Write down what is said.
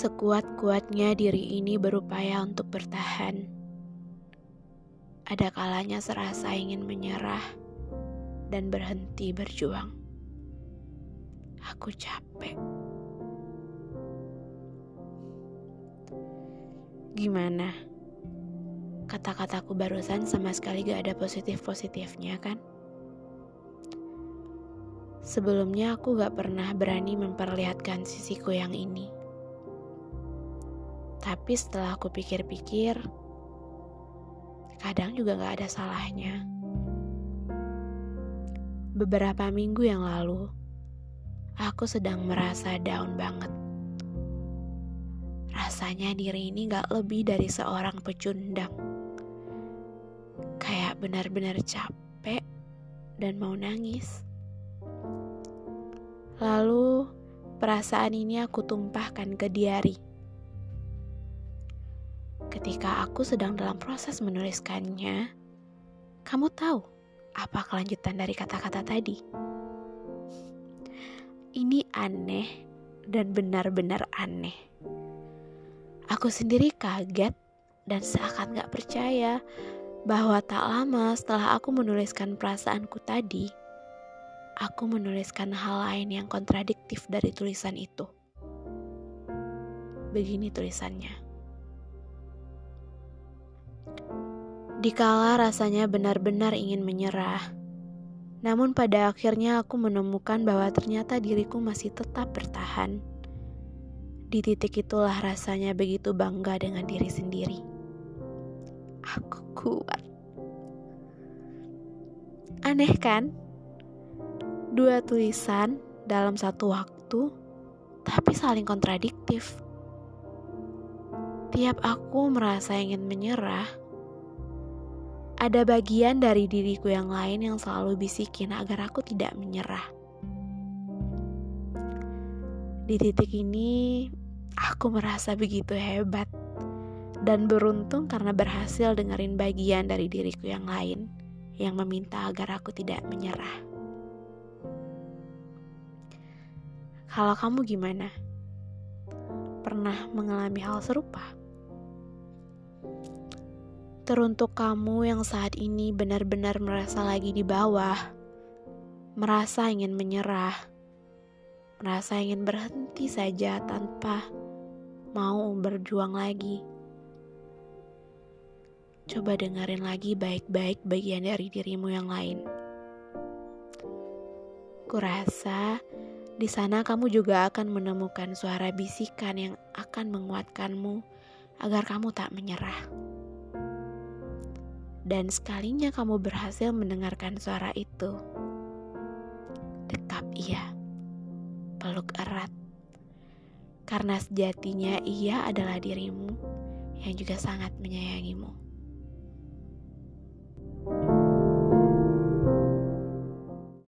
Sekuat-kuatnya diri ini berupaya untuk bertahan. Ada kalanya serasa ingin menyerah dan berhenti berjuang. Aku capek. Gimana? Kata-kataku barusan sama sekali gak ada positif-positifnya kan? Sebelumnya aku gak pernah berani memperlihatkan sisiku yang ini. Tapi setelah aku pikir-pikir, kadang juga gak ada salahnya. Beberapa minggu yang lalu, aku sedang merasa down banget. Rasanya diri ini gak lebih dari seorang pecundang. Kayak benar-benar capek dan mau nangis. Lalu, perasaan ini aku tumpahkan ke diary. Ketika aku sedang dalam proses menuliskannya, kamu tahu apa kelanjutan dari kata-kata tadi? Ini aneh dan benar-benar aneh. Aku sendiri kaget dan seakan gak percaya bahwa tak lama setelah aku menuliskan perasaanku tadi, aku menuliskan hal lain yang kontradiktif dari tulisan itu. Begini tulisannya. Dikala rasanya benar-benar ingin menyerah, namun pada akhirnya aku menemukan bahwa ternyata diriku masih tetap bertahan. Di titik itulah rasanya begitu bangga dengan diri sendiri. Aku kuat. Aneh kan? dua tulisan dalam satu waktu, tapi saling kontradiktif. Tiap aku merasa ingin menyerah, ada bagian dari diriku yang lain yang selalu bisikin agar aku tidak menyerah. Di titik ini, aku merasa begitu hebat dan beruntung karena berhasil dengerin bagian dari diriku yang lain yang meminta agar aku tidak menyerah. Kalau kamu gimana? Pernah mengalami hal serupa? Teruntuk kamu yang saat ini benar-benar merasa lagi di bawah, merasa ingin menyerah, merasa ingin berhenti saja tanpa mau berjuang lagi. Coba dengerin lagi baik-baik bagian dari dirimu yang lain. Kurasa di sana kamu juga akan menemukan suara bisikan yang akan menguatkanmu agar kamu tak menyerah. Dan sekalinya kamu berhasil mendengarkan suara itu, dekap ia, peluk erat, karena sejatinya ia adalah dirimu yang juga sangat menyayangimu.